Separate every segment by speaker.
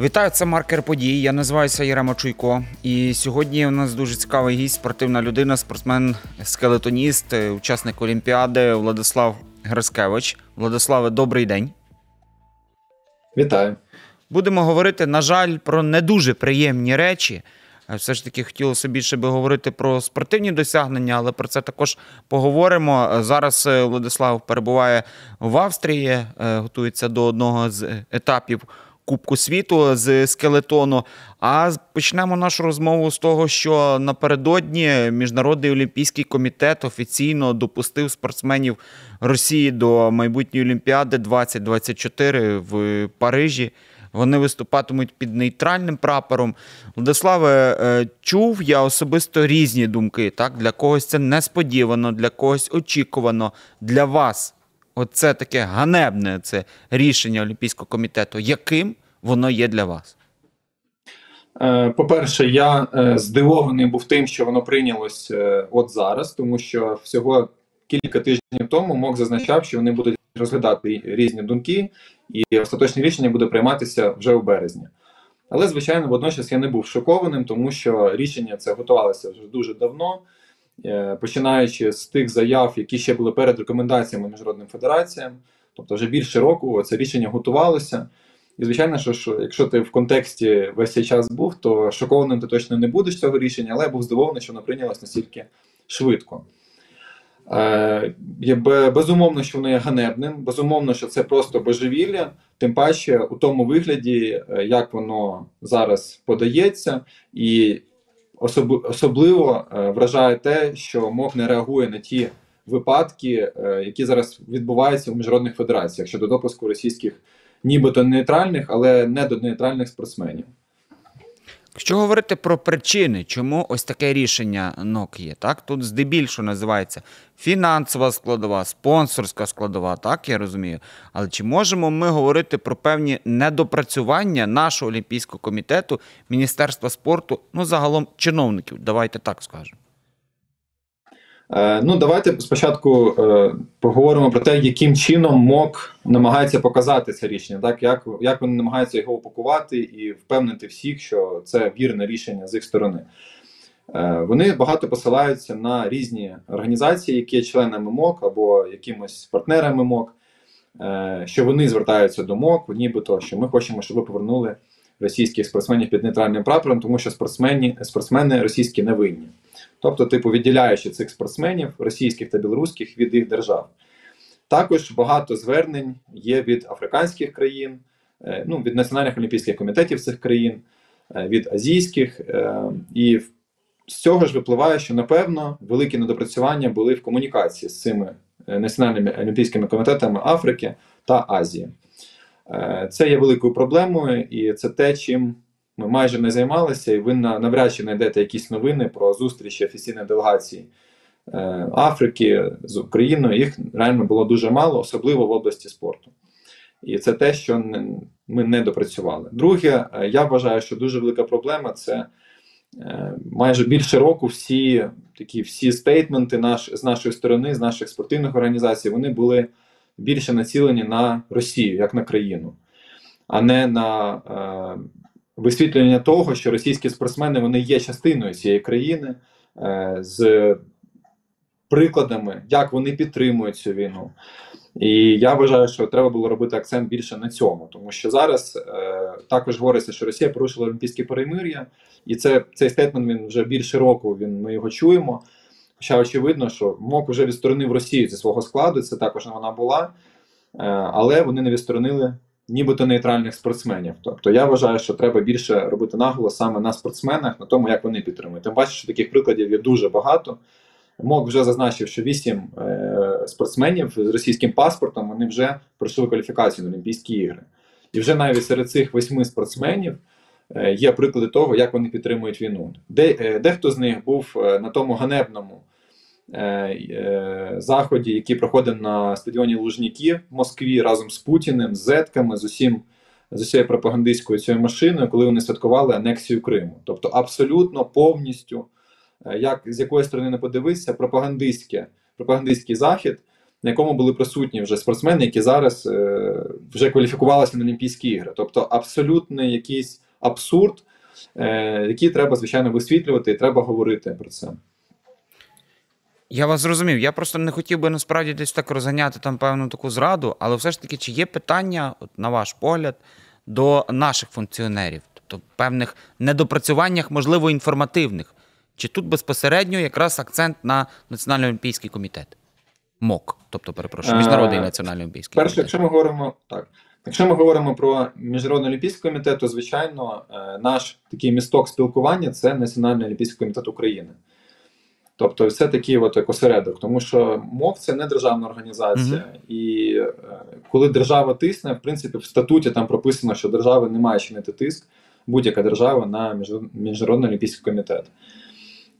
Speaker 1: Вітаю, це маркер подій. Я називаюся Єрема Чуйко. І сьогодні у нас дуже цікавий гість, спортивна людина, спортсмен, скелетоніст, учасник Олімпіади Владислав Граскевич. Владиславе, добрий день.
Speaker 2: Вітаю.
Speaker 1: Будемо говорити, на жаль, про не дуже приємні речі. Все ж таки хотілося більше би говорити про спортивні досягнення, але про це також поговоримо. Зараз е, Владислав перебуває в Австрії, е, готується до одного з етапів Кубку світу з скелетону. А почнемо нашу розмову з того, що напередодні Міжнародний олімпійський комітет офіційно допустив спортсменів Росії до майбутньої Олімпіади 2024 в Парижі. Вони виступатимуть під нейтральним прапором. Владиславе, е, чув я особисто різні думки. Так? Для когось це несподівано, для когось очікувано. Для вас оце таке ганебне це рішення Олімпійського комітету. Яким воно є для вас?
Speaker 2: Е, По-перше, я е, здивований був тим, що воно прийнялось е, от зараз, тому що всього кілька тижнів тому МОК зазначав, що вони будуть розглядати різні думки, і остаточне рішення буде прийматися вже у березні. Але, звичайно, водночас я не був шокованим, тому що рішення це готувалося вже дуже давно, починаючи з тих заяв, які ще були перед рекомендаціями міжнародним федераціям, тобто вже більше року це рішення готувалося. І звичайно, що, що якщо ти в контексті весь цей час був, то шокованим ти точно не будеш цього рішення, але я був здивований, що воно прийнялось настільки швидко. Е, безумовно, що воно є ганебним, безумовно, що це просто божевілля, тим паче у тому вигляді, е, як воно зараз подається, і особливо е, вражає те, що МОК не реагує на ті випадки, е, які зараз відбуваються у міжнародних федераціях щодо допуску російських нібито нейтральних, але не до нейтральних спортсменів.
Speaker 1: Якщо говорити про причини, чому ось таке рішення НОК є, так? Тут здебільшого називається фінансова складова, спонсорська складова, так я розумію. Але чи можемо ми говорити про певні недопрацювання нашого Олімпійського комітету, Міністерства спорту, ну загалом чиновників? Давайте так скажемо.
Speaker 2: Е, ну, давайте спочатку е, поговоримо про те, яким чином МОК намагається показати це рішення, так як, як вони намагаються його упакувати і впевнити всіх, що це вірне рішення з їх сторони. Е, вони багато посилаються на різні організації, які є членами МОК або якимось партнерами МОК, що вони звертаються до МОК, нібито що ми хочемо, щоб ви повернули російських спортсменів під нейтральним прапором, тому що спортсмені, спортсмени російські не винні. Тобто, типу, відділяючи цих спортсменів, російських та білоруських від їх держав. Також багато звернень є від африканських країн, е, ну, від національних олімпійських комітетів цих країн, е, від азійських. е, І з цього ж випливає, що напевно великі недопрацювання були в комунікації з цими національними олімпійськими комітетами Африки та Азії. Це є великою проблемою, і це те, чим ми майже не займалися, і ви на- навряд чи знайдете якісь новини про зустрічі офіційної делегації е, Африки з Україною. Їх реально було дуже мало, особливо в області спорту. І це те, що ми не допрацювали. Друге, е, я вважаю, що дуже велика проблема це е, майже більше року всі такі всі стейтменти наш, з нашої сторони, з наших спортивних організацій, вони були більше націлені на Росію як на країну, а не на висвітлення того, що російські спортсмени вони є частиною цієї країни е, з прикладами, як вони підтримують цю війну. І я вважаю, що треба було робити акцент більше на цьому, тому що зараз е, також говориться, що Росія порушила олімпійське перемир'я, і це цей стейтмент він вже більше року. Він ми його чуємо. Хоча очевидно, що МОК вже відсторонив Росію зі свого складу, це також вона була, е, але вони не відсторонили нібито нейтральних спортсменів. Тобто я вважаю, що треба більше робити наголос саме на спортсменах, на тому, як вони підтримують. Тим паче, що таких прикладів є дуже багато. МОК вже зазначив, що вісім е, спортсменів з російським паспортом вони вже пройшли кваліфікацію на Олімпійські ігри. І вже навіть серед цих восьми спортсменів е, є приклади того, як вони підтримують війну. Де, е, дехто з них був на тому ганебному заході, який проходив на стадіоні Лужніки в Москві разом з Путіним, з Зетками, з усім. З усією пропагандистською цією машиною, коли вони святкували анексію Криму. Тобто абсолютно повністю, е, як з якої сторони не подивитися, пропагандистське, пропагандистський захід, на якому були присутні вже спортсмени, які зараз е, вже кваліфікувалися на Олімпійські ігри. Тобто абсолютний якийсь абсурд, е, який треба, звичайно, висвітлювати, і треба говорити про це.
Speaker 1: Я вас зрозумів. Я просто не хотів би насправді десь так розганяти там певну таку зраду, але все ж таки, чи є питання, от, на ваш погляд, до наших функціонерів, тобто певних недопрацюваннях, можливо, інформативних. Чи тут безпосередньо якраз акцент на Національний олімпійський комітет? МОК, тобто, перепрошую, Міжнародний
Speaker 2: Е,
Speaker 1: національний олімпійський
Speaker 2: Перше,
Speaker 1: комітет.
Speaker 2: якщо ми говоримо так, якщо ми говоримо про міжнародний олімпійський комітет, то звичайно е, наш такий місток спілкування це Національний олімпійський комітет України. Тобто, це такий от як осередок, тому що МОК це не державна організація, і е, коли держава тисне, в принципі, в статуті там прописано, що держава не має чинити тиск, будь-яка держава на міжнародний олімпійський комітет.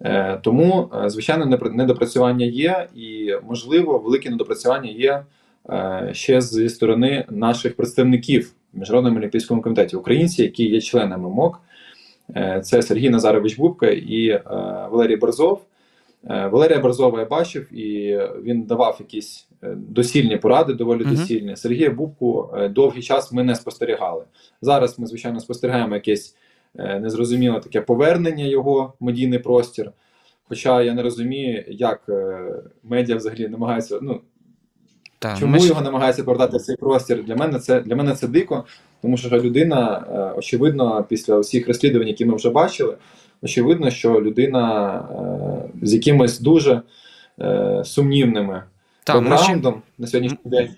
Speaker 2: Е, Тому, е, звичайно, недопрацювання є, і можливо, велике недопрацювання є е, ще зі сторони наших представників в Міжнародному олімпійському комітеті, українці, які є членами МОК. Е, Це Сергій Назарович Бубка і е, Валерій Борзов. Е, Валерія Борзова я бачив, і він давав якісь е, досільні поради, доволі
Speaker 1: Мгм.
Speaker 2: досільні. Сергія Бубку е, довгий час ми не спостерігали. Зараз ми, звичайно, спостерігаємо якесь незрозуміле таке повернення його в медійний простір. Хоча я не розумію, як медіа взагалі намагаються. Ну
Speaker 1: Та,
Speaker 2: чому
Speaker 1: ми
Speaker 2: його намагаються повертати в цей простір? Для мене це для мене це дико, тому що людина, очевидно, після всіх розслідувань, які ми вже бачили, очевидно, що людина е, з якимось дуже е, сумнівними
Speaker 1: Та, ми
Speaker 2: бекграундом на сьогоднішній день.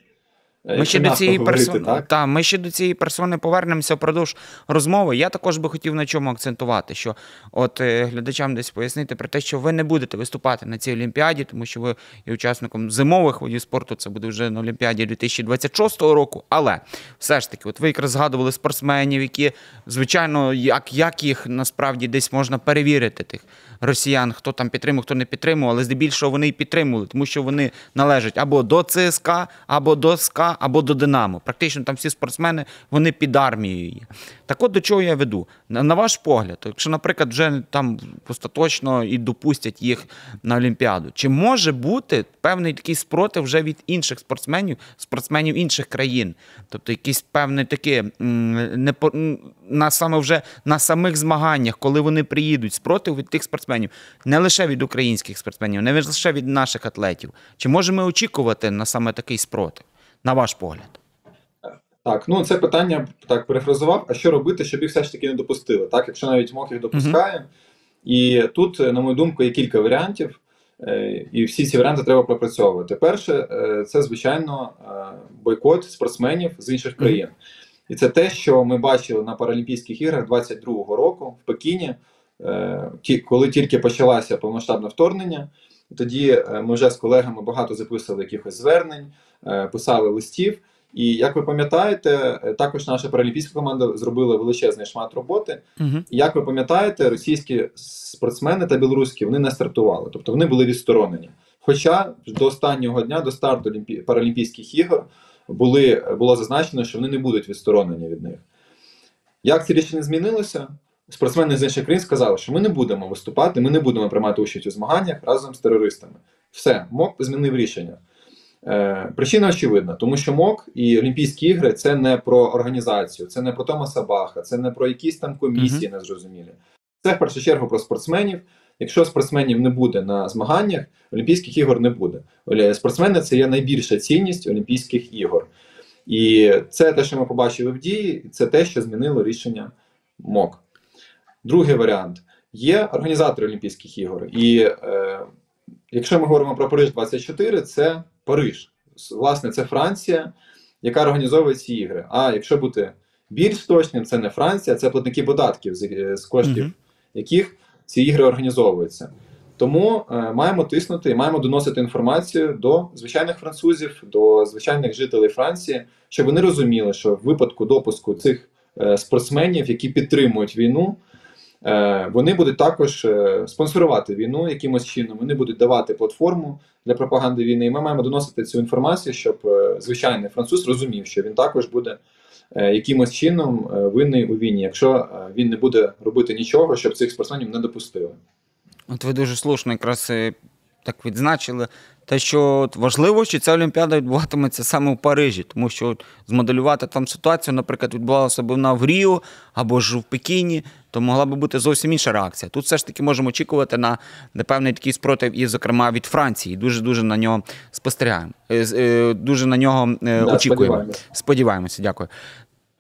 Speaker 2: Е,
Speaker 1: Ми ще до цієї
Speaker 2: говорити,
Speaker 1: персони
Speaker 2: так?
Speaker 1: та, ми ще до цієї персони повернемося впродовж розмови. Я також би хотів на чому акцентувати, що от е, глядачам десь пояснити про те, що ви не будете виступати на цій олімпіаді, тому що ви є учасником зимових видів спорту. Це буде вже на Олімпіаді 2026 року. Але все ж таки, от ви якраз згадували спортсменів, які звичайно, як, як їх насправді десь можна перевірити тих росіян, хто там підтримував, хто не підтримував, але здебільшого вони і підтримували, тому що вони належать або до ЦСКА, або до СКА, або до Динамо. Практично там всі спортсмени вони під армією є. Так от до чого я веду? На, ваш погляд, якщо, наприклад, вже там остаточно і допустять їх на Олімпіаду, чи може бути певний такий спротив вже від інших спортсменів, спортсменів інших країн? Тобто якісь певне таке м, не на саме вже на самих змаганнях, коли вони приїдуть, спротив від тих спортсменів, не лише від українських спортсменів, не лише від наших атлетів. Чи можемо очікувати на саме такий спротив, на ваш погляд?
Speaker 2: Так, ну це питання так перефразував. А що робити, щоб їх все ж таки не допустили? Так, якщо навіть МОК їх допускає, і тут, на мою думку, є кілька варіантів, е, і всі ці варіанти треба пропрацьовувати. Перше, е, це звичайно е, бойкот спортсменів з інших країн. І це те, що ми бачили на Паралімпійських іграх 22-го року в Пекіні, коли тільки почалося повномасштабне вторгнення. Тоді е, ми вже з колегами багато записували якихось звернень, е, писали листів. І як ви пам'ятаєте, е, також наша паралімпійська команда зробила величезний шмат роботи.
Speaker 1: Угу.
Speaker 2: І як ви пам'ятаєте, російські спортсмени та білоруські вони не стартували, тобто вони були відсторонені. Хоча до останнього дня, до старту Паралімпійських ігор, були, було зазначено, що вони не будуть відсторонені від них. Як це рішення змінилося? Спортсмени з інших країн сказали, що ми не будемо виступати, ми не будемо приймати участь у змаганнях разом з терористами. Все, МОК змінив рішення. Е, причина очевидна, тому що МОК і Олімпійські ігри це не про організацію, це не про Томаса Баха, це не про якісь там комісії незрозумілі. Це в першу чергу про спортсменів. Якщо спортсменів не буде на змаганнях, Олімпійських ігор не буде. Спортсмени це є найбільша цінність Олімпійських ігор. І це те, що ми побачили в дії, це те, що змінило рішення МОК. Другий варіант є організатори Олімпійських ігор. І е, якщо ми говоримо про Париж 24, це Париж. Власне, це Франція, яка організовує ці ігри. А якщо бути більш точним, це не Франція, це платники податків, з, е, з коштів
Speaker 1: Мгм.
Speaker 2: яких ці ігри організовуються. Тому е, маємо тиснути і маємо доносити інформацію до звичайних французів, до звичайних жителів Франції, щоб вони розуміли, що в випадку допуску цих е, спортсменів, які підтримують війну, вони будуть також е, спонсорувати війну якимось чином. Вони будуть давати платформу для пропаганди війни. І ми маємо доносити цю інформацію, щоб е, звичайний француз розумів, що він також буде е, якимось чином е, винний у війні, якщо е, він не буде робити нічого, щоб цих спортсменів не допустили.
Speaker 1: От ви дуже слушно якраз е, так відзначили те, що от важливо, що ця Олімпіада відбуватиметься саме в Парижі, тому що от змоделювати там ситуацію, наприклад, відбувалася б вона в Ріо або ж в Пекіні, то могла би бути зовсім інша реакція. Тут все ж таки можемо очікувати на певний такий спротив, і, зокрема, від Франції. Дуже дуже на нього спостерігаємо. Е, е, Дуже на нього е,
Speaker 2: Да,
Speaker 1: очікуємо. Сподіваємося, дякую.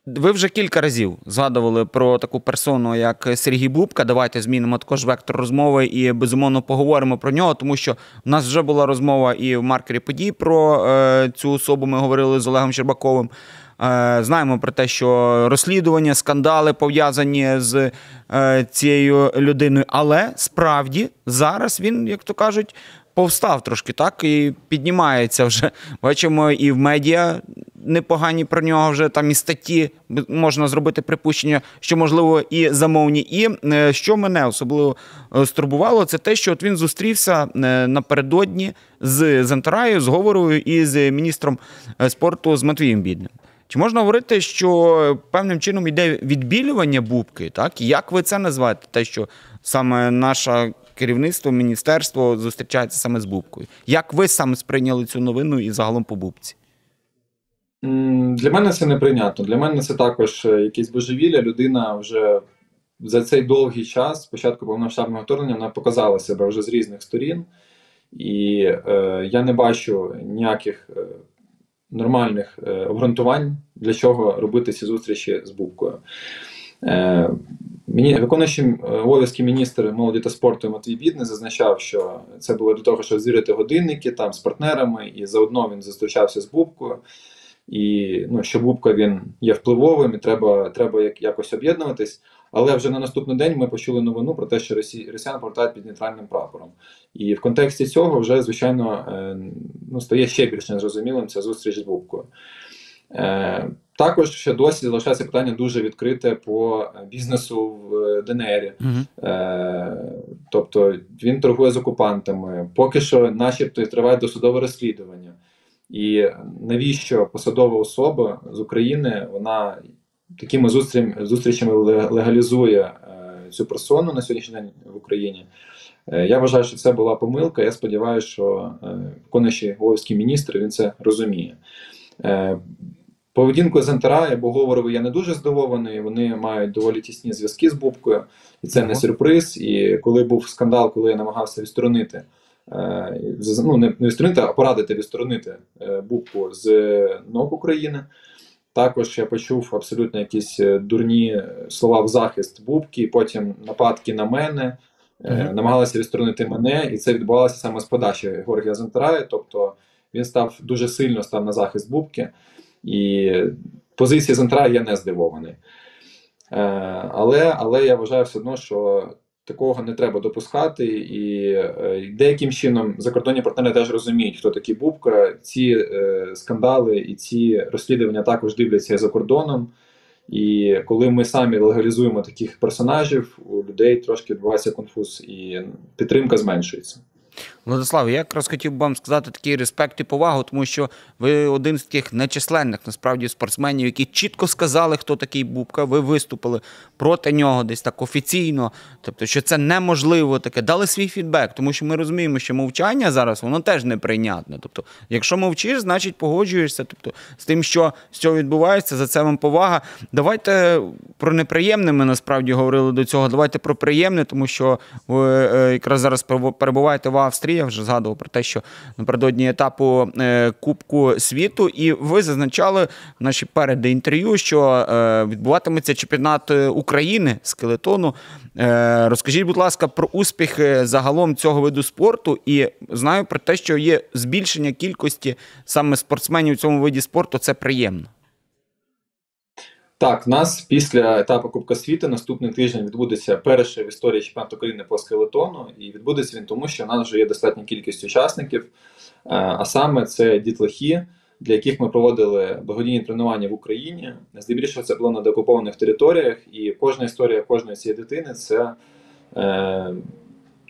Speaker 1: Ви вже кілька разів згадували про таку персону, як Сергій Бубка. Давайте змінимо також вектор розмови і безумовно поговоримо про нього, тому що в нас вже була розмова і в маркері подій про е, цю особу. Ми говорили з Олегом Щербаковим. Е, знаємо про те, що розслідування, скандали пов'язані з е, цією людиною, але справді зараз він, як то кажуть, повстав трошки так і піднімається вже. Бачимо і в медіа непогані про нього вже там і статті можна зробити припущення, що можливо і замовні. І е, що мене особливо е, стурбувало, це те, що от він зустрівся е, напередодні з Зантараю, з Говорою і з міністром спорту з Матвієм Бідним. Чи можна говорити, що певним чином йде відбілювання бубки? Так? Як ви це називаєте? Те, що саме наше керівництво, міністерство зустрічається саме з бубкою? Як ви саме сприйняли цю новину і загалом по бубці?
Speaker 2: Для мене це неприйнятно. Для мене це також е, якесь божевілля. Людина вже за цей довгий час, спочатку повномасштабного вторгнення, вона показала себе вже з різних сторін, і е, я не бачу ніяких е, нормальних е, обґрунтувань, для чого робити ці зустрічі з Бубкою. Е, Міні... Виконуючий е, обов'язки міністр молоді та спорту Матвій Бідний зазначав, що це було для того, щоб звірити годинники там з партнерами, і заодно він зустрічався з Бубкою. І ну, що Бубка він є впливовим, і треба, треба як, якось об'єднуватись. Але вже на наступний день ми почули новину про те, що Росі... росіян повертають під нейтральним прапором. І в контексті цього вже, звичайно, е, ну, стає ще більш незрозумілим ця зустріч з Бубкою. Е, також ще досі залишається питання дуже відкрите по бізнесу в ДНР.
Speaker 1: Угу.
Speaker 2: Е, тобто він торгує з окупантами. Поки що, начебто, триває досудове розслідування. І навіщо посадова особа з України вона такими зустрічами, легалізує е, цю персону на сьогоднішній день в Україні? Е, я вважаю, що це була помилка. Я сподіваюся, що е, виконуючий обов'язки міністр він це розуміє. Поведінкою Зентара або Говорової я не дуже здивований. Вони мають доволі тісні зв'язки з Бубкою, і це не сюрприз. І коли був скандал, коли я намагався відсторонити, ну не відсторонити, а порадити відсторонити е, Бубку з НОК України. Також я почув абсолютно якісь е, дурні слова в захист Бубки, потім нападки на мене. Е,
Speaker 1: Мгм.
Speaker 2: Намагалися відсторонити мене, і це відбувалося саме з подачі Георгія Зентарая. Тобто він став дуже сильно став на захист Бубки. І позиції Зентра я не здивований. Е, але, але я вважаю все одно, що такого не треба допускати, і е, деяким чином закордонні партнери теж розуміють, хто такий Бубка. Ці е, скандали і ці розслідування також дивляться за кордоном. І коли ми самі легалізуємо таких персонажів, у людей трошки відбувається конфуз, і підтримка зменшується.
Speaker 1: Владислав, я якраз хотів би вам сказати такий респект і повагу, тому що ви один з таких нечисленних насправді спортсменів, які чітко сказали, хто такий Бубка. Ви виступили проти нього десь так офіційно. Тобто, що це неможливо таке. Дали свій фідбек, тому що ми розуміємо, що мовчання зараз воно теж неприйнятне. Тобто, якщо мовчиш, значить погоджуєшся. Тобто, з тим, що з цього відбувається, за це вам повага. Давайте про неприємне ми насправді говорили до цього. Давайте про приємне, тому що ви е, якраз зараз перебу- перебуваєте в Австрії. Я вже згадував про те, що напередодні етапу е, Кубку світу, і ви зазначали в наші переди інтерв'ю, що е, відбуватиметься чемпіонат е, України з келетону. Е, Розкажіть, будь ласка, про успіхи загалом цього виду спорту. І знаю про те, що є збільшення кількості саме спортсменів у цьому виді спорту. Це приємно.
Speaker 2: Так, нас після етапу Кубка світу наступний тиждень відбудеться перший в історії чемпіонат України по скелетону, і відбудеться він тому, що в нас вже є достатня кількість учасників. Е, А саме це дітлахи, для яких ми проводили благодійні тренування в Україні. Здебільшого це було на деокупованих територіях, і кожна історія кожної цієї дитини це. е,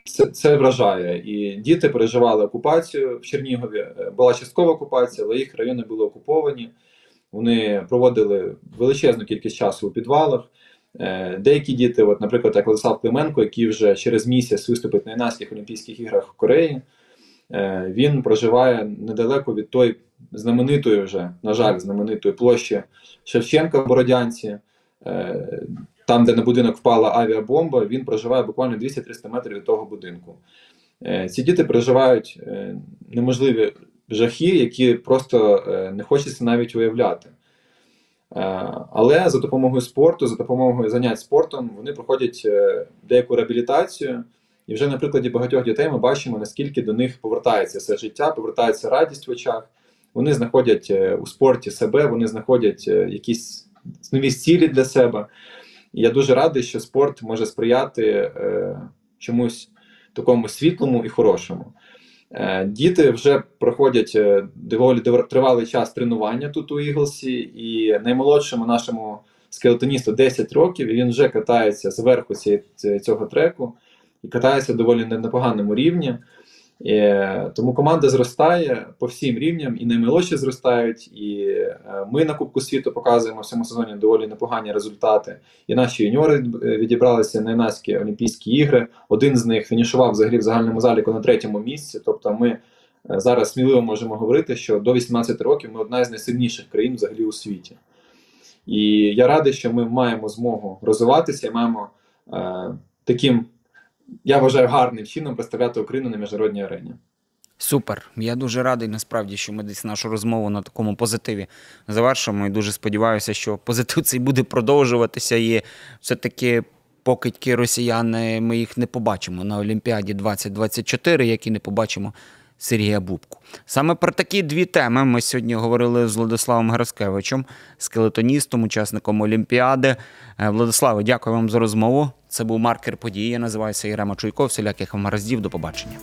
Speaker 2: Це, це вражає. І діти переживали окупацію в Чернігові. Е, Була часткова окупація, але їх райони були окуповані. Вони проводили величезну кількість часу у підвалах. Е, Деякі діти, от, наприклад, як Владислав Клименко, який вже через місяць виступить на юнацьких Олімпійських іграх в Кореї. Е, Він проживає недалеко від тої знаменитої вже, на жаль, знаменитої площі Шевченка в Бородянці. Е, Там, де на будинок впала авіабомба, він проживає буквально 200-300 метрів від того будинку. Ці діти переживають неможливі жахи, які просто е, не хочеться навіть уявляти. Е, Але за допомогою спорту, за допомогою занять спортом, вони проходять е, деяку реабілітацію. І вже на прикладі багатьох дітей ми бачимо, наскільки до них повертається все життя, повертається радість в очах. Вони знаходять у спорті себе, вони знаходять якісь нові цілі для себе. І я дуже радий, що спорт може сприяти чомусь такому світлому і хорошому. Е, Діти вже проходять е, доволі дов- тривалий час тренування тут у Іглсі, і наймолодшому нашому скелетоністу 10 років, і він вже катається зверху цього треку і катається доволі на непоганому рівні. Е, Тому команда зростає по всім рівням, і наймолодші зростають, і е, ми на Кубку світу показуємо в цьому сезоні доволі непогані результати. І наші юніори е, відібралися на юнацькі Олімпійські ігри. Один з них фінішував взагалі в загальному заліку на третьому місці. Тобто, ми зараз сміливо можемо говорити, що до 18 років ми одна з найсильніших країн взагалі у світі. І я радий, що ми маємо змогу розвиватися і маємо е, таким, я вважаю, гарним чином представляти Україну на міжнародній арені.
Speaker 1: Супер. Я дуже радий насправді, що ми десь нашу розмову на такому позитиві завершимо. І дуже сподіваюся, що позитив цей буде продовжуватися. І все-таки покидьки росіяни, ми їх не побачимо на Олімпіаді 2024, як і не побачимо Сергія Бубку. Саме про такі дві теми ми сьогодні говорили з Владиславом Граскевичем, скелетоністом, учасником Олімпіади. Е, Владиславе, дякую вам за розмову. Це був маркер події. Я називаюся Ірема Чуйко. Всіляких вам гараздів. До побачення.